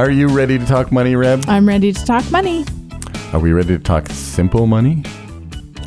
Are you ready to talk money, Reb? I'm ready to talk money. Are we ready to talk simple money?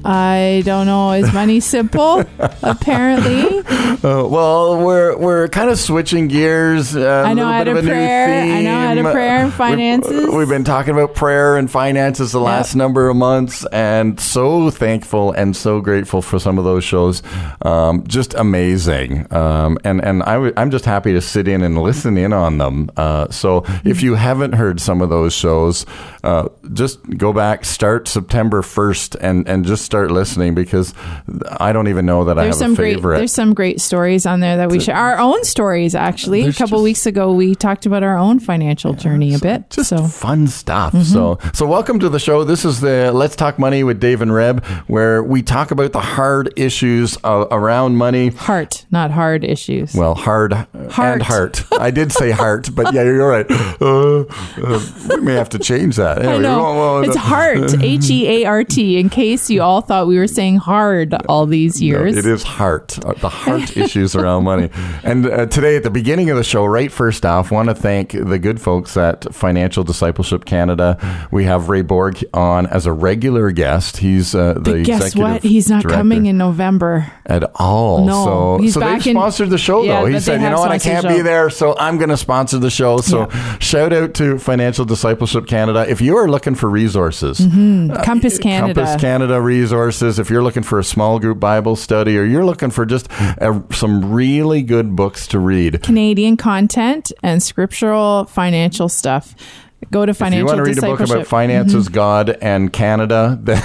I don't know. Is money simple? Apparently. Uh, well, we're we're kind of switching gears. Uh, I know I had little a of a prayer. I know I had a prayer and We've- finances. We've, been talking about prayer and finances the last number of months, and so thankful and so grateful for some of those shows. Um, just amazing, um, and and I w- I'm just happy to sit in and listen in on them. Uh, so if you haven't heard some of those shows, uh, just go back, start September 1st, and and just start listening because I don't even know that I There's have some a great there's some great stories on there that we share. Our own stories actually. A couple just- weeks ago we talked about our own financial journey a bit. just so fun stuff. Mm-hmm. So, so welcome to the show. This is the Let's Talk Money with Dave and Reb, where we talk about the hard issues uh, around money. heart, not hard issues. Well, hard Heart. and heart. I did say heart, but yeah, you're right. Uh, uh, we may have to change that. I Anyway, know. well, well, it's heart, H E A R T, in case you all thought we were saying hard all these No, years. it is heart, uh, the heart issues around money. And uh, today, at the beginning of the show, right first off, want to thank the good folks at Financial Discipleship Canada. We have Ray Borg on as a regular guest. He's uh, the But guess what? He's not coming in November. at all. No, so he's so they back in- sponsored the show Yeah, though. He said, you know what, I can't be there, so I'm going to sponsor the show. So shout out to Financial Discipleship Canada. If you are looking for resources, Compass Canada. Compass Canada resources. If you're looking for a small group Bible study, or you're looking for just uh some really good books to read. Canadian content and scriptural financial stuff. Go to financial. If you want to read a book about finances, God, and Canada, then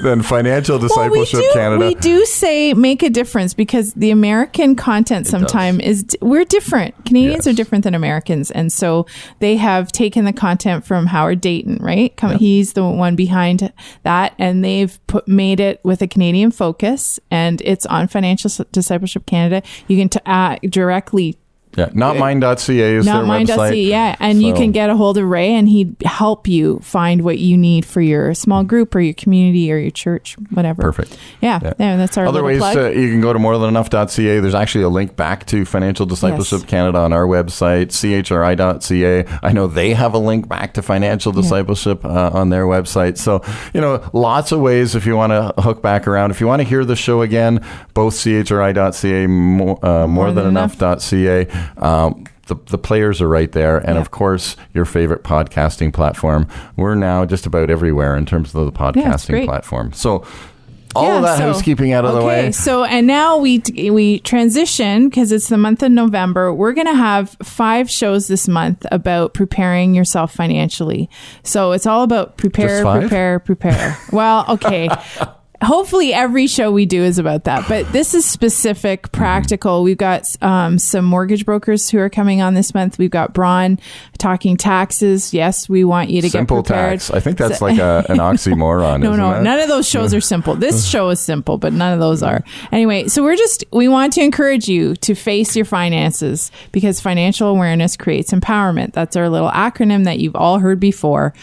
then Financial well, we Discipleship do, Canada. we do say make a difference because the American content sometimes is we're different. Canadians Yes. are different than Americans, and so they have taken the content from Howard Dayton, right? Come, He's the one behind that, and they've put made it with a Canadian focus, and it's on Financial Discipleship Canada. You can t- uh, directly yeah, notmine.ca is not their mine website. yeah and you can get a hold of ray and he'd help you find what you need for your small group or your community or your church whatever Perfect. yeah, Yeah. there that's our Other ways to, you can go to morethanenough.ca. There's actually a link back to Financial Discipleship Yes. Canada on our website, chri.ca. I know they have a link back to Financial Discipleship uh, on their website. So, you know, lots of ways if you want to hook back around. If you want to hear the show again, both chri.ca, more, uh, more than Than Enough. enough.ca. Um, the, the players are right there. And Yeah. of course, your favorite podcasting platform. We're now just about everywhere in terms of the podcasting great. platform. So, all Yeah, of that so- housekeeping out of the way. So, and now we we transition because it's the month of November. We're going to have five shows this month about preparing yourself financially. So it's all about prepare, prepare, prepare. well, okay. Hopefully, every show we do is about that, but this is specific, mm-hmm. practical. We've got um, some mortgage brokers who are coming on this month. We've got Braun talking taxes. Yes, we want you to Simple get prepared. tax. I think that's like a, an oxymoron. No, no, it? none of those shows are simple. This mm. show is simple, but none of those mm. are. Anyway, so we're just, we want to encourage you to face your finances because financial awareness creates empowerment. That's our little acronym that you've all heard before.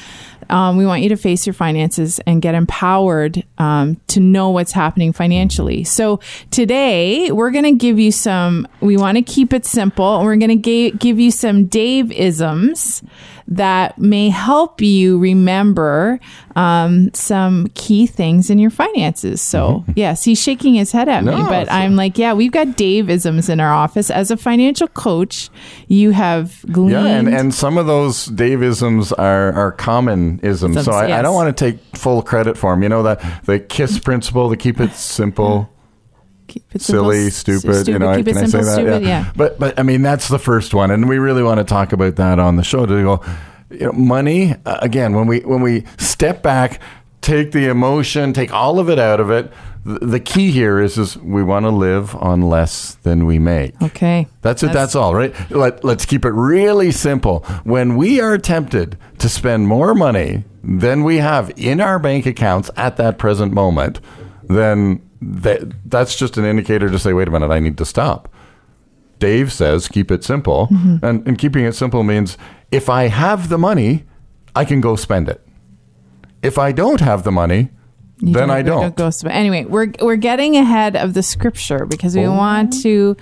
Um, we want you to face your finances and get empowered um, to know what's happening financially. So today we're going to give you some. We want to keep it simple, we're going to give you some Dave isms that may help you remember um, some key things in your finances. So yes, he's shaking his head at me, Mm-hmm. But I'm like, yeah, we've got Dave isms in our office. As a financial coach, you have gleaned. Yeah, and, and some of those Daveisms are, are common isms. So I, I don't want to take full credit for them. You know, that the KISS principle, the keep it simple. Keep it simple, silly, s- stupid, you know, keep it can simple, I say that? stupid, yeah. But but I mean that's the first one, and we really want to talk about that on the show. To go, you know, money uh, again when we when we step back, take the emotion, take all of it out of it. th- the key here is is we want to live on less than we make. Okay. That's it. That's, all, right? Let, let's keep it really simple. When we are tempted to spend more money than we have in our bank accounts at that present moment, then that, that's just an indicator to say, wait a minute, I need to stop. Dave says, keep it simple. Mm-hmm. And, and keeping it simple means if I have the money, I can go spend it. If I don't have the money, You then I you don't. go sp- anyway, we're we're getting ahead of the scripture because we Oh. want to.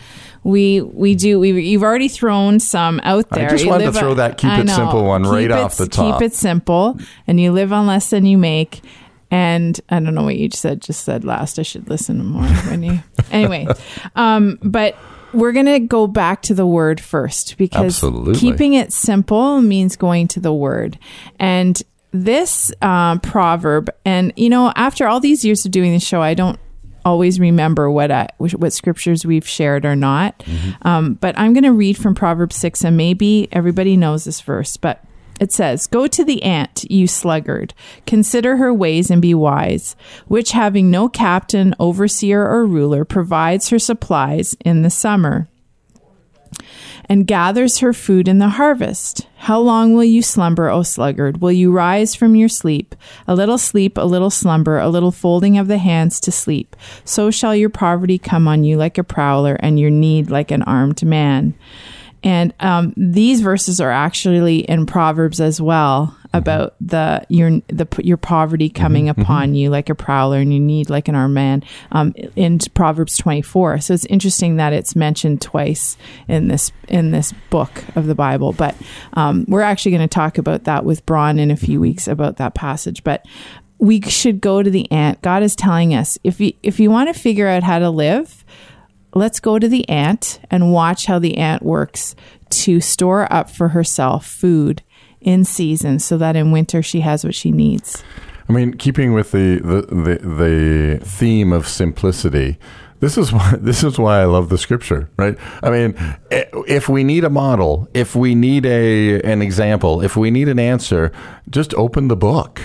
We we do. We you've already thrown some out there. I just You wanted to throw on- that keep I it know. simple one right off the top. Keep it simple, and you live on less than you make. And I don't know what you said. Just said last. I should listen more when you. Anyway, um, but we're gonna go back to the word first because Absolutely. keeping it simple means going to the word and this um, proverb and you know after all these years of doing the show i don't always remember what I, what scriptures we've shared or not um, but i'm going to read from proverbs 6 and maybe everybody knows this verse but it says, Go to the ant, you sluggard. Consider her ways and be wise, which having no captain, overseer, or ruler, provides her supplies in the summer and gathers her food in the harvest. How long will you slumber, O sluggard? Will you rise from your sleep? A little sleep, a little slumber, a little folding of the hands to sleep. So shall your poverty come on you like a prowler, and your need like an armed man. And um, these verses are actually in Proverbs as well about the your the your poverty coming upon you like a prowler and you need like an armed man um, in Proverbs 24. So it's interesting that it's mentioned twice in this in this book of the Bible. But um, we're actually going to talk about that with Braun in a few weeks about that passage. But we should go to the ant. God is telling us if you if you want to figure out how to live let's go to the ant and watch how the ant works to store up for herself food in season so that in winter she has what she needs. I mean, keeping with the, the, the, the theme of simplicity, this is why this is why I love the scripture, right? I mean, eh, if we need a model, if we need a an example, if we need an answer, just open the book.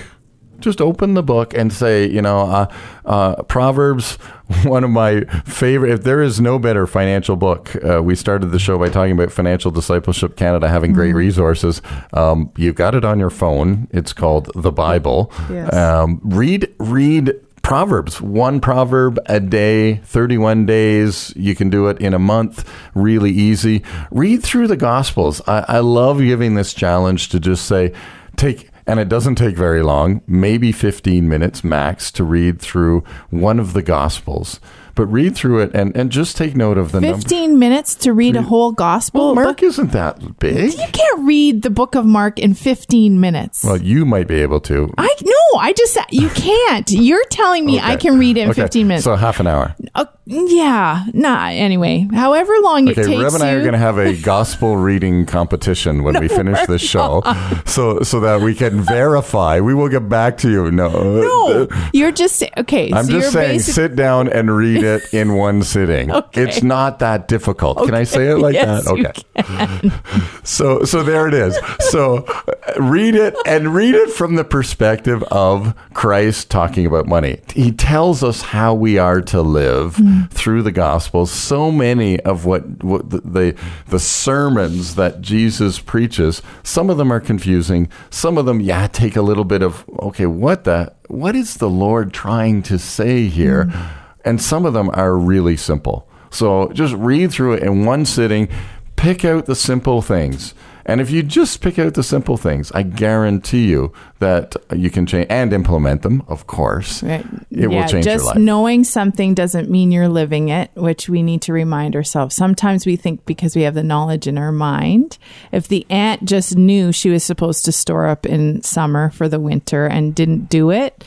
Just open the book and say, you know, uh, uh, Proverbs, one of my favorite. If there is no better financial book, uh, we started the show by talking about Financial Discipleship Canada having great resources. Um, you've got it on your phone. It's called the Bible. Yes. Um, read, read Proverbs, one proverb a day, 31 days. You can do it in a month, really easy. Read through the Gospels. I, I love giving this challenge to just say, take, and it doesn't take very long, maybe 15 minutes max to read through one of the Gospels. But read through it and, and just take note of the number. 15 minutes to read a whole gospel Well, Mark book. isn't that big. You can't read the book of Mark in 15 minutes. Well, you might be able to. I no, I just said you can't. You're telling me I can read it in Okay, 15 minutes. So half an hour. Uh, yeah, nah. Anyway, however long it takes Reb and I you. are going to have a gospel reading competition when we finish this show, so so that we can verify. We will get back to you. No, no, you're just okay. I'm so just saying, basic- sit down and read it in one sitting. Okay. It's not that difficult. Can I say it like Yes, that? Okay. So so there it is. So uh, read it and read it from the perspective of Christ talking about money. He tells us how we are to live Hmm. through the gospels. So many of what, what the, the the sermons that Jesus preaches, some of them are confusing. Some of them yeah, take a little bit of okay, what the what is the Lord trying to say here? Hmm. And some of them are really simple. So just read through it in one sitting, pick out the simple things. And if you just pick out the simple things, I guarantee you that you can change and implement them, of course. Right. It will change just your life. knowing something doesn't mean you're living it, which we need to remind ourselves. Sometimes we think because we have the knowledge in our mind, if the ant just knew she was supposed to store up in summer for the winter and didn't do it,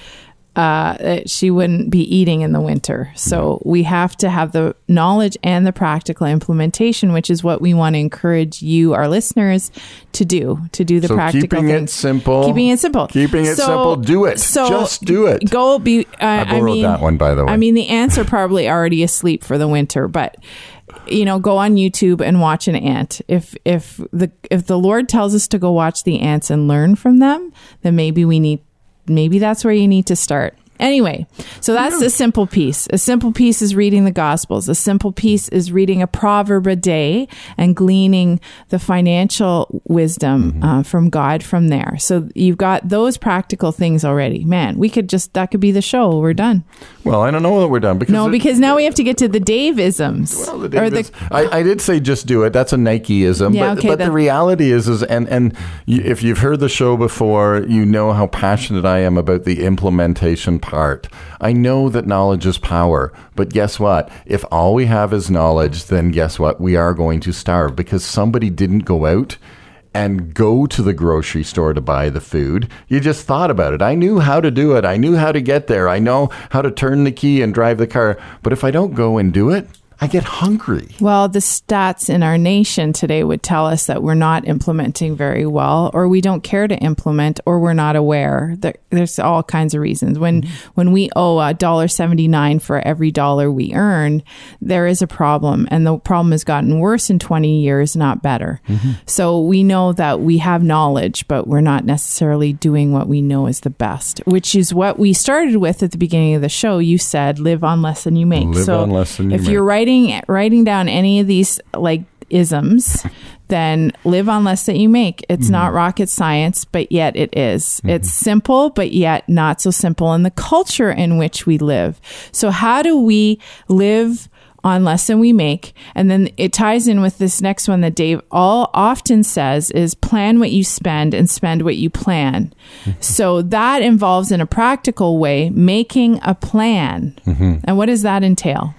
uh, she wouldn't be eating in the winter. So we have to have the knowledge and the practical implementation, which is what we want to encourage you, our listeners, to do. To do the So practical keeping it simple. keeping it simple, Keeping it simple. Do it. So Just do it. Go be. Uh, I, borrowed mean, that one, by the way. I mean, the ants are probably already asleep for the winter, but you know, go on YouTube and watch an ant. If if the if the Lord tells us to go watch the ants and learn from them, then maybe we need maybe that's where you need to start. Anyway, so that's a simple piece. A simple piece is reading the Gospels. A simple piece is reading a proverb a day and gleaning the financial wisdom Mm-hmm. uh, from God from there. So you've got those practical things already. Man, we could just, that could be the show. We're done. Well, I don't know that we're done because No, it- because now we have to get to the Dave isms. Well, the Davis- I, I did say just do it. That's a Nikeism. Yeah, but okay, but the reality is, is and and if you've heard the show before, you know how passionate I am about the implementation part. I know that knowledge is power, but guess what? If all we have is knowledge, then guess what? We are going to starve because somebody didn't go out and go to the grocery store to buy the food. You just thought about it. I knew how to do it. I knew how to get there. I know how to turn the key and drive the car. But if I don't go and do it, I get hungry. Well, the stats in our nation today would tell us that we're not implementing very well, or we don't care to implement, or we're not aware. There, there's all kinds of reasons. When mm-hmm. when we owe a dollar seventy nine for every dollar we earn, there is a problem, and the problem has gotten worse in twenty years, not better. Mm-hmm. So we know that we have knowledge, but we're not necessarily doing what we know is the best, which is what we started with at the beginning of the show. You said, "Live on less than you make." Live so on less than you if make. you're writing writing down any of these like isms then live on less that you make. It's mm-hmm. not rocket science but yet it is. Mm-hmm. it's simple but yet not so simple in the culture in which we live. So how do we live on less than we make? And then it ties in with this next one that dave all often says is plan what you spend and spend what you plan. Mm-hmm. So that involves in a practical way making a plan. And what does that entail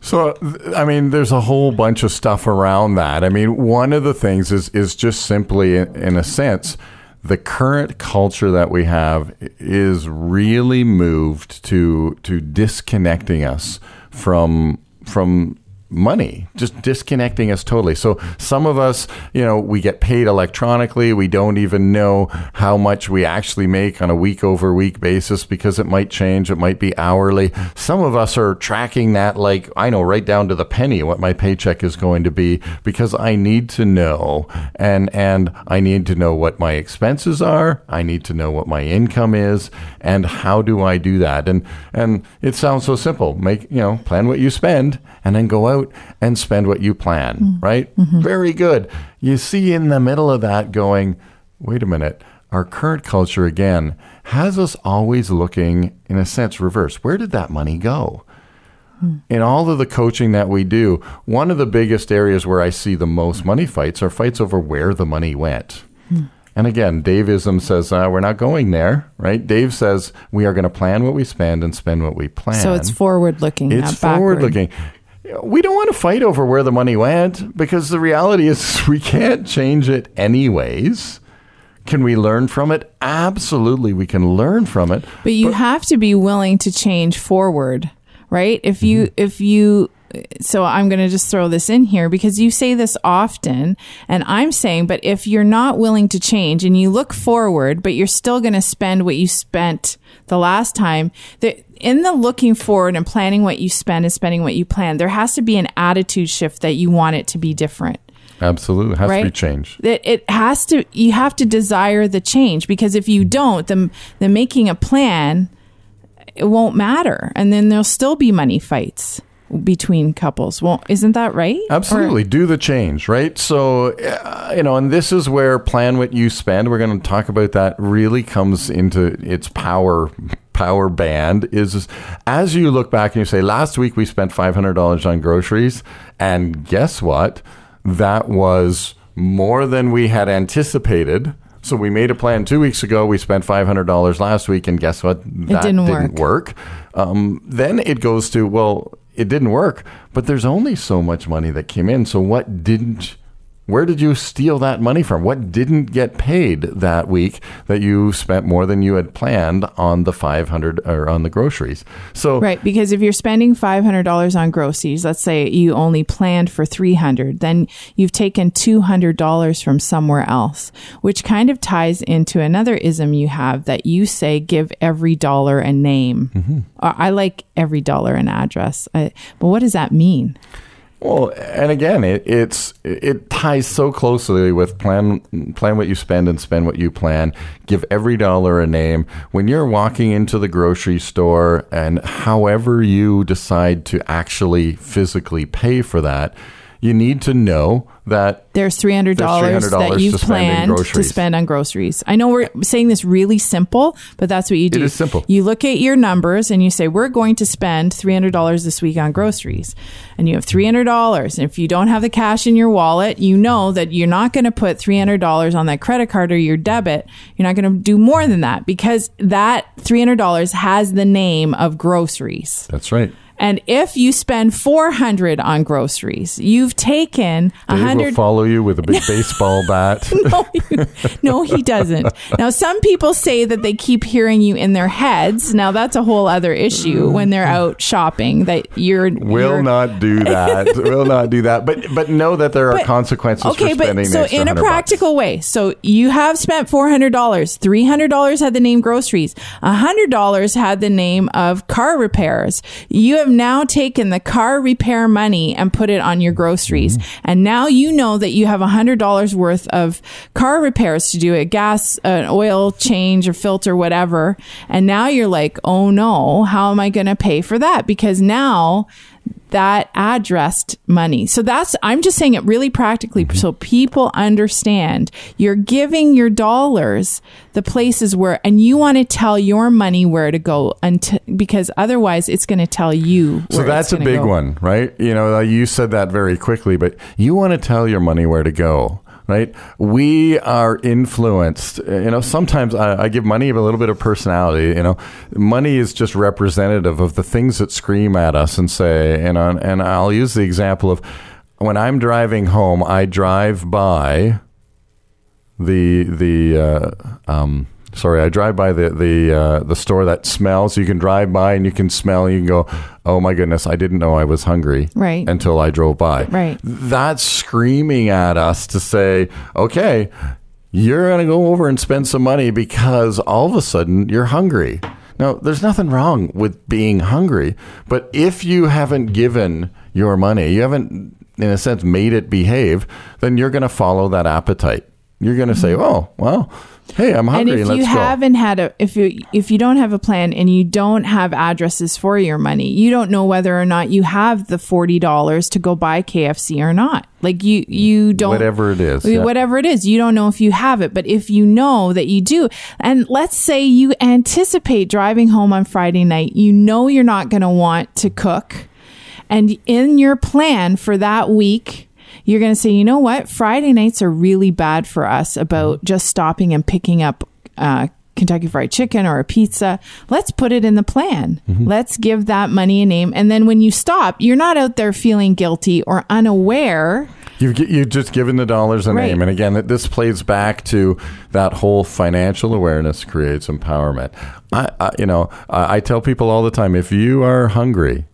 So, I mean, there's a whole bunch of stuff around that. I mean, one of the things is is just simply, in a sense, the current culture that we have is really moved to to disconnecting us from from money just disconnecting us totally. So some of us you know we get paid electronically. We don't even know how much we actually make on a week over week basis because it might change. It might be hourly. Some of us are tracking that like i know right down to the penny what my paycheck is going to be because i need to know and and i need to know what my expenses are. I need to know what my income is and how do i do that? And and it sounds so simple. Make you know plan what you spend and then go out and spend what you plan, mm-hmm. right? Mm-hmm. Very good. You see in the middle of that going, wait a minute, our current culture again has us always looking, in a sense, reverse. Where did that money go? Hmm. In all of the coaching that we do, one of the biggest areas where I see the most money fights are fights over where the money went. Hmm. And again, Daveism says uh, we're not going there, right? Dave says we are going to plan what we spend and spend what we plan. So it's forward looking. It's forward looking. We don't want to fight over where the money went because the reality is we can't change it anyways. Can we learn from it? Absolutely, we can learn from it. But you have to be willing to change forward, right? If you, Mm-hmm. if you, so I'm going to just throw this in here because you say this often and I'm saying, but if you're not willing to change and you look forward, but you're still going to spend what you spent the last time, that in the looking forward and planning what you spend and spending what you plan, there has to be an attitude shift that you want it to be different Absolutely, it has to be right? changed. That it has to. You have to desire the change because if you don't, then then making a plan it won't matter, and then there'll still be money fights between couples. Well, isn't that right? Absolutely. Do the change, right? So, uh, you know, and this is where plan what you spend. We're going to talk about that really comes into its power power band is as you look back and you say last week we spent $500 on groceries and guess what? That was more than we had anticipated. So we made a plan 2 weeks ago, we spent $500 last week and guess what? That didn't work work. Um, then it goes to, well, it didn't work, but there's only so much money that came in. So what didn't, where did you steal that money from? What didn't get paid that week that you spent more than you had planned on the 500 or on the groceries? So, Right, because if you're spending five hundred dollars on groceries, let's say you only planned for three hundred, then you've taken two hundred dollars from somewhere else, which kind of ties into another ism you have that you say give every dollar a name. Uh, I like every dollar an address, I, but what does that mean? Well, and again, it, it's it ties so closely with plan plan what you spend and spend what you plan. Give every dollar a name. When you're walking into the grocery store, and however you decide to actually physically pay for that, you need to know that There's three hundred dollars that you've planned to spend on groceries. I know we're saying this really simple, but that's what you do. It is simple. You look at your numbers and you say, "We're going to spend three hundred dollars this week on groceries," and you have three hundred dollars. And if you don't have the cash in your wallet, you know that you're not going to put three hundred dollars on that credit card or your debit. You're not going to do more than that because that three hundred dollars has the name of groceries. that's right. And if you spend 400 on groceries, you've taken will 100 follow you with a big baseball bat. no, you- no, he doesn't. Now, some people say that they keep hearing you in their heads. Now, that's a whole other issue mm. when they're out shopping. That you're Will you're- not do that. will not do that. But but know that there are But- consequences Okay, for spending but so in a 100 bucks. practical way, so you have spent four hundred dollars. Three hundred dollars had the name groceries. hundred dollars had the name of car repairs. You have now taken the car repair money and put it on your groceries, Mm-hmm. and now you know that you have hundred dollars worth of car repairs to do a gas, an oil change, or filter, whatever. And now you're like, oh no, how am I going to pay for that? Because now that addressed money. So that's, I'm just saying it really practically mm-hmm. so people understand you're giving your dollars the places where, and you want to tell your money where to go until, because otherwise it's going to tell you. So that's a big go. one, right? You know, you said that very quickly, but you want to tell your money where to go. Right, we are influenced. You know, sometimes I, I give money a little bit of personality. You know, money is just representative of the things that scream at us and say. And on, and I'll use the example of when I'm driving home, I drive by the the uh, um, sorry, I drive by the the uh, the store that smells. You can drive by and you can smell. You can go, oh my goodness, I didn't know I was hungry. Right. Until I drove by. Right. That's screaming at us to say, okay, you're going to go over and spend some money because all of a sudden you're hungry. Now, there's nothing wrong with being hungry, but if you haven't given your money, you haven't, in a sense, made it behave, then you're going to follow that appetite. You're going to say, oh, well, hey, I'm hungry. And if let's you haven't had a, if you if you don't have a plan and you don't have addresses for your money, you don't know whether or not you have the forty dollars to go buy KFC or not. Like you you don't Whatever it is, yeah. whatever it is, you don't know if you have it. But if you know that you do, and let's say you anticipate driving home on Friday night, you know you're not going to want to cook, and in your plan for that week you're going to say, you know what? Friday nights are really bad for us about just stopping and picking up uh, Kentucky Fried Chicken or a pizza. Let's put it in the plan. Let's give that money a name. And then when you stop, you're not out there feeling guilty or unaware. You've, you've just given the dollars a Right. name. And again, this plays back to that whole financial awareness creates empowerment. I, I you know, I, I tell people all the time, if you are hungry,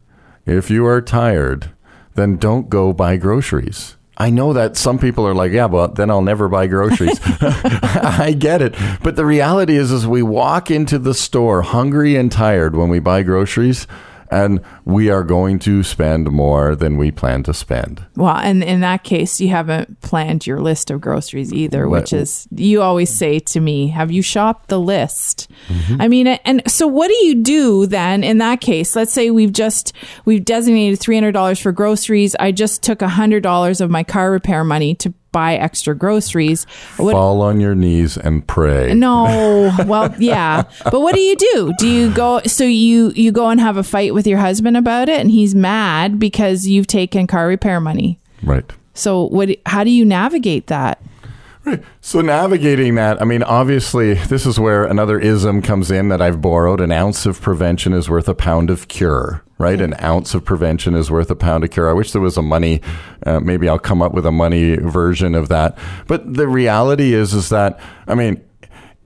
if you are tired, then don't go buy groceries. I know that some people are like, yeah, but then I'll never buy groceries. I get it. But the reality is, is we walk into the store hungry and tired when we buy groceries and we are going to spend more than we plan to spend. Well, and in that case, you haven't planned your list of groceries either, which is, you always say to me, have you shopped the list? Mm-hmm. I mean, and so what do you do then in that case? Let's say we've just, we've designated $300 for groceries. I just took $100 of my car repair money to buy extra groceries. What, Fall on your knees and pray. no, well, yeah, but what do you do? Do you go? So you you go and have a fight with your husband about it, and he's mad because you've taken car repair money. Right. So what? How do you navigate that? So navigating that, I mean, obviously, this is where another ism comes in that I've borrowed. An ounce of prevention is worth a pound of cure, right? An ounce of prevention is worth a pound of cure. I wish there was a money. Uh, maybe I'll come up with a money version of that. But the reality is, is that I mean,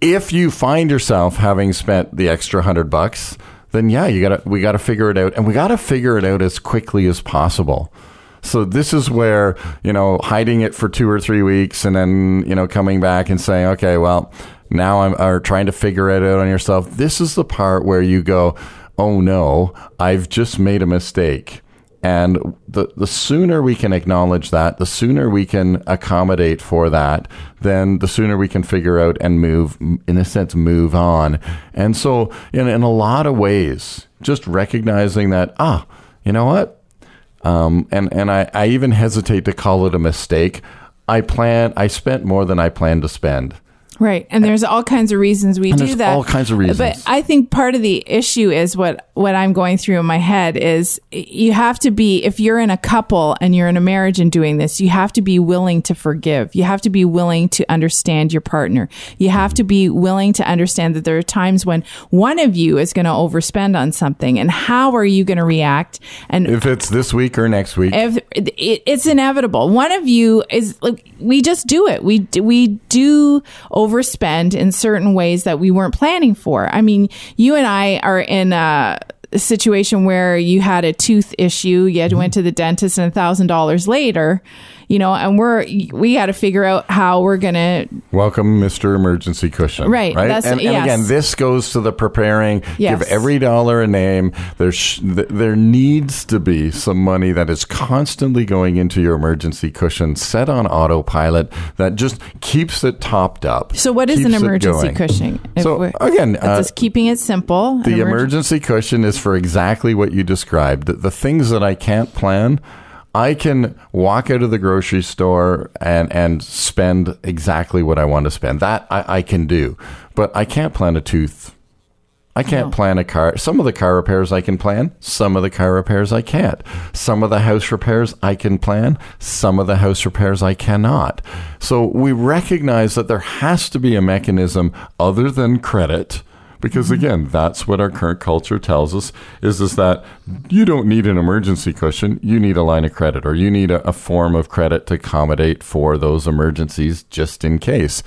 if you find yourself having spent the extra hundred bucks, then yeah, you gotta we gotta figure it out, and we gotta figure it out as quickly as possible. So this is where, you know, hiding it for two or three weeks and then, you know, coming back and saying, okay, well, now I'm or trying to figure it out on yourself. This is the part where you go, oh no, I've just made a mistake. And the, the sooner we can acknowledge that, the sooner we can accommodate for that, then the sooner we can figure out and move, in a sense, move on. And so, in, in a lot of ways, just recognizing that, ah, you know what? Um, and and I, I even hesitate to call it a mistake. I plan, I spent more than I planned to spend. Right. And there's all kinds of reasons we And do there's that. all kinds of reasons. But I think part of the issue is what what I'm going through in my head is you have to be if you're in a couple and you're in a marriage and doing this, you have to be willing to forgive. You have to be willing to understand your partner. You have to be willing to understand that there are times when one of you is going to overspend on something and how are you going to react and If it's this week or next week, if it, it's inevitable one of you is like we just do it we we do overspend in certain ways that we weren't planning for. I mean you and i are in a situation where you had a tooth issue you had mm-hmm. went to the dentist and a thousand dollars later you know and we're we got to figure out how we're gonna welcome Mr. Emergency Cushion. Right, Right. that's- and, and again, this goes to the preparing. Yes. Give every dollar a name. There, sh- th- there needs to be some money that is constantly going into your emergency cushion, set on autopilot, that just keeps it topped up. so what is an emergency cushion If So again, uh, just keeping it simple the emergen- emergency cushion is for exactly what you described. The, the things that I can't plan, I can walk out of the grocery store and, and spend exactly what I want to spend. That I, I can do. But I can't plan a tooth. I can't plan a car. Some of the car repairs I can plan. Some of the car repairs I can't. Some of the house repairs I can plan. Some of the house repairs I cannot. So we recognize that there has to be a mechanism other than credit because again that's what our current culture tells us is is that you don't need an emergency cushion. You need a line of credit or you need a, a form of credit to accommodate for those emergencies just in case.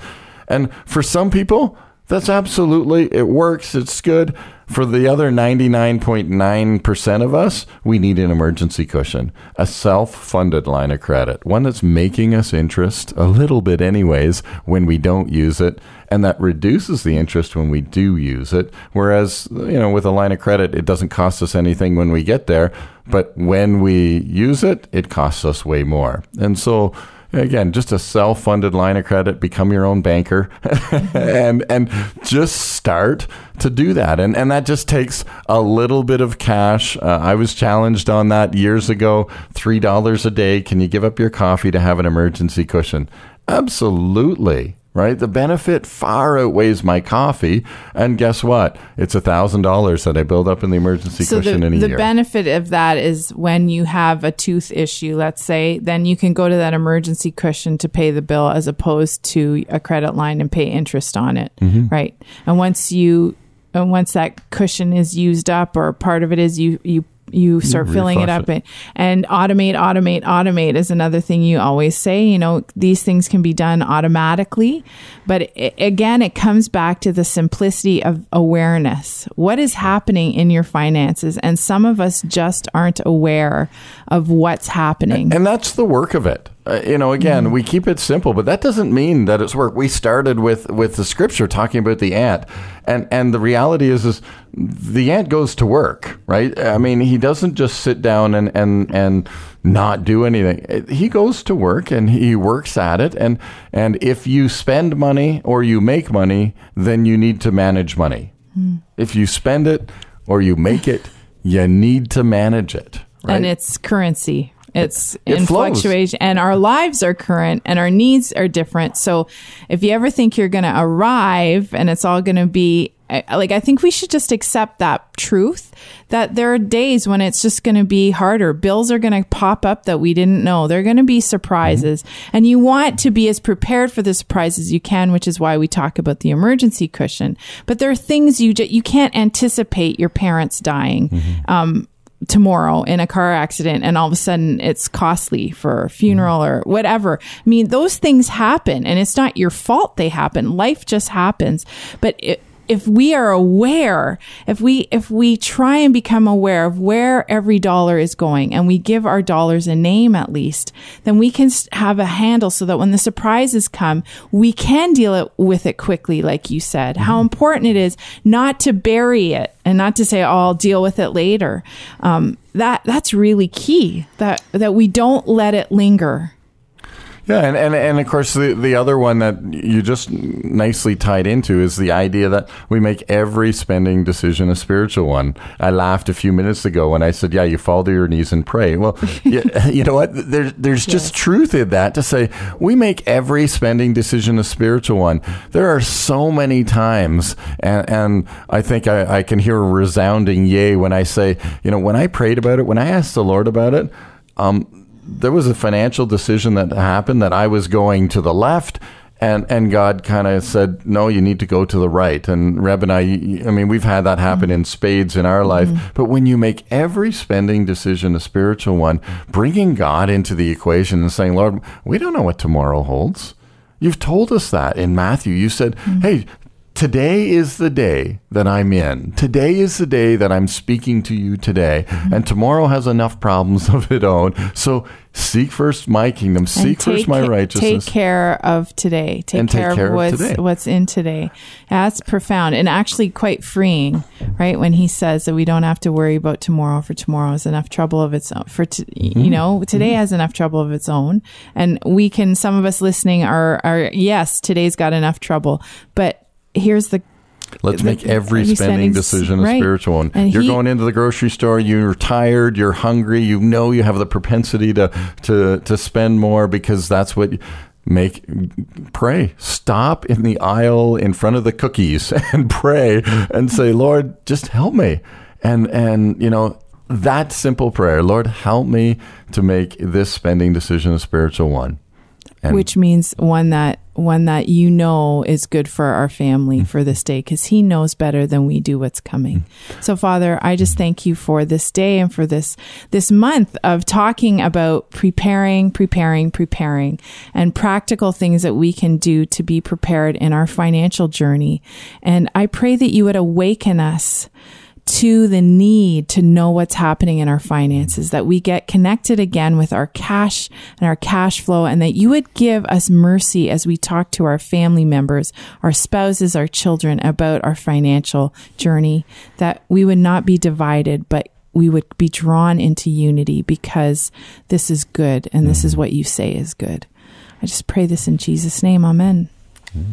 And for some people that's absolutely it works it's good for the other 99.9% of us we need an emergency cushion a self-funded line of credit one that's making us interest a little bit anyways when we don't use it and that reduces the interest when we do use it. Whereas, you know, with a line of credit, it doesn't cost us anything when we get there, but when we use it, it costs us way more. And so, again, just a self-funded line of credit, become your own banker, and and just start to do that. And and that just takes a little bit of cash. Uh, I was challenged on that years ago. Three dollars a day. Can you give up your coffee to have an emergency cushion? Absolutely right? The benefit far outweighs my coffee. And guess what? It's a thousand dollars that I build up in the emergency so cushion the, in a the year. benefit of that is when you have a tooth issue let's say then you can go to that emergency cushion to pay the bill as opposed to a credit line and pay interest on it Mm-hmm. right and once you and once that cushion is used up or part of it is you you you start filling it up and, and automate automate automate is another thing you always say you know these things can be done automatically but i again it comes back to the simplicity of awareness. What is happening in your finances? And some of us just aren't aware of what's happening. And that's the work of it. Uh, you know, again, we keep it simple, but that doesn't mean that it's work. We started with with the scripture talking about the ant, and and the reality is is the ant goes to work, right? I mean, he doesn't just sit down and and and not do anything. He goes to work and he works at it, and and if you spend money or you make money, then you need to manage money. If you spend it or you make it, you need to manage it. Right? and it's currency it's It in flows. fluctuation and our lives are current and our needs are different. So if you ever think you're going to arrive and it's all going to be like i think we should just accept that truth that there are days when it's just going to be harder. Bills are going to pop up that we didn't know. They're going to be surprises. And you want to be as prepared for the surprises as you can which is why we talk about the emergency cushion. But there are things you ju- you can't anticipate your parents dying. Um, tomorrow in a car accident and all of a sudden it's costly for a funeral or whatever. I mean, those things happen and it's not your fault they happen. Life just happens. But it, if we are aware, if we if we try and become aware of where every dollar is going and we give our dollars a name at least, then we can have a handle so that when the surprises come, we can deal it, with it quickly like you said. Mm-hmm. How important it is not to bury it and not to say, "Oh, I'll deal with it later." Um, that that's really key. That that we don't let it linger. Yeah, and, and, and of course, the, the other one that you just nicely tied into is the idea that we make every spending decision a spiritual one. I laughed a few minutes ago when I said, Yeah, you fall to your knees and pray. Well, you, you know what? There, there's just yes. truth in that to say we make every spending decision a spiritual one. There are so many times, and, and I think I, I can hear a resounding yay when I say, You know, when I prayed about it, when I asked the Lord about it, um, there was a financial decision that happened that I was going to the left and and God kind of said, "No, you need to go to the right." And Reb and I, I mean, we've had that happen mm-hmm. in spades in our life. Mm-hmm. But when you make every spending decision a spiritual one, bringing God into the equation and saying, "Lord, we don't know what tomorrow holds." You've told us that in Matthew. You said, mm-hmm. "Hey, Today is the day that I'm in. Today is the day that I'm speaking to you today. Mm-hmm. And tomorrow has enough problems of its own. So seek first my kingdom, seek first my righteousness. Take care of today. Take, care, take care, of, what's, today. what's in today. That's profound and actually quite freeing, right? When he says that we don't have to worry about tomorrow, for tomorrow has enough trouble of its own. For, t- mm-hmm. you know, today mm-hmm. has enough trouble of its own. And we can, some of us listening are, are, yes, today's got enough trouble, but here's the Let's make every spending decision a right. spiritual one. And you're he, going into the grocery store, you're tired, you're hungry, you know you have the propensity to to to spend more because that's what make pray. Stop in the aisle in front of the cookies and pray and say, "Lord, just help me." And and you know, that simple prayer, Lord, help me to make this spending decision a spiritual one. And Which means one that one that you know is good for our family mm-hmm. for this day because he knows better than we do what's coming. Mm-hmm. So Father, I just thank you for this day and for this this month of talking about preparing, preparing, preparing and practical things that we can do to be prepared in our financial journey. And I pray that you would awaken us to the need to know what's happening in our finances, that we get connected again with our cash and our cash flow, and that you would give us mercy as we talk to our family members, our spouses, our children about our financial journey, that we would not be divided, but we would be drawn into unity because this is good and this is what you say is good. I just pray this in Jesus' name. Amen. Mm-hmm.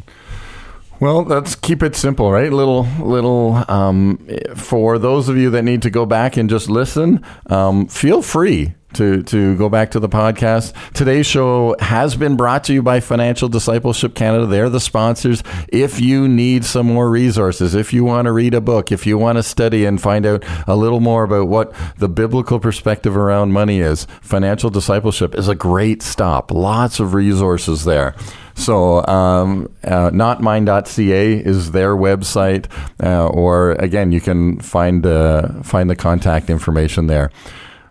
Well, let's keep it simple, right? Little, little. Um, for those of you that need to go back and just listen, um, feel free to to go back to the podcast. Today's show has been brought to you by Financial Discipleship Canada. They're the sponsors. If you need some more resources, if you want to read a book, if you want to study and find out a little more about what the biblical perspective around money is, Financial Discipleship is a great stop. Lots of resources there. So, um, uh, notmine.ca is their website, uh, or again, you can find uh, find the contact information there.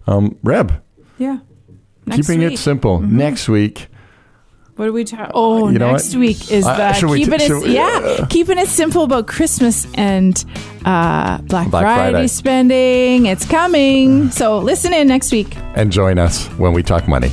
Um, Reb, yeah, Next keeping week. it simple. Mm-hmm. Next week. What do we talk? Oh, you know next week is uh, the keeping t- it we, yeah uh, keeping it simple about Christmas and uh, Black, Black Friday, Friday spending. It's coming, so listen in next week and join us when we talk money.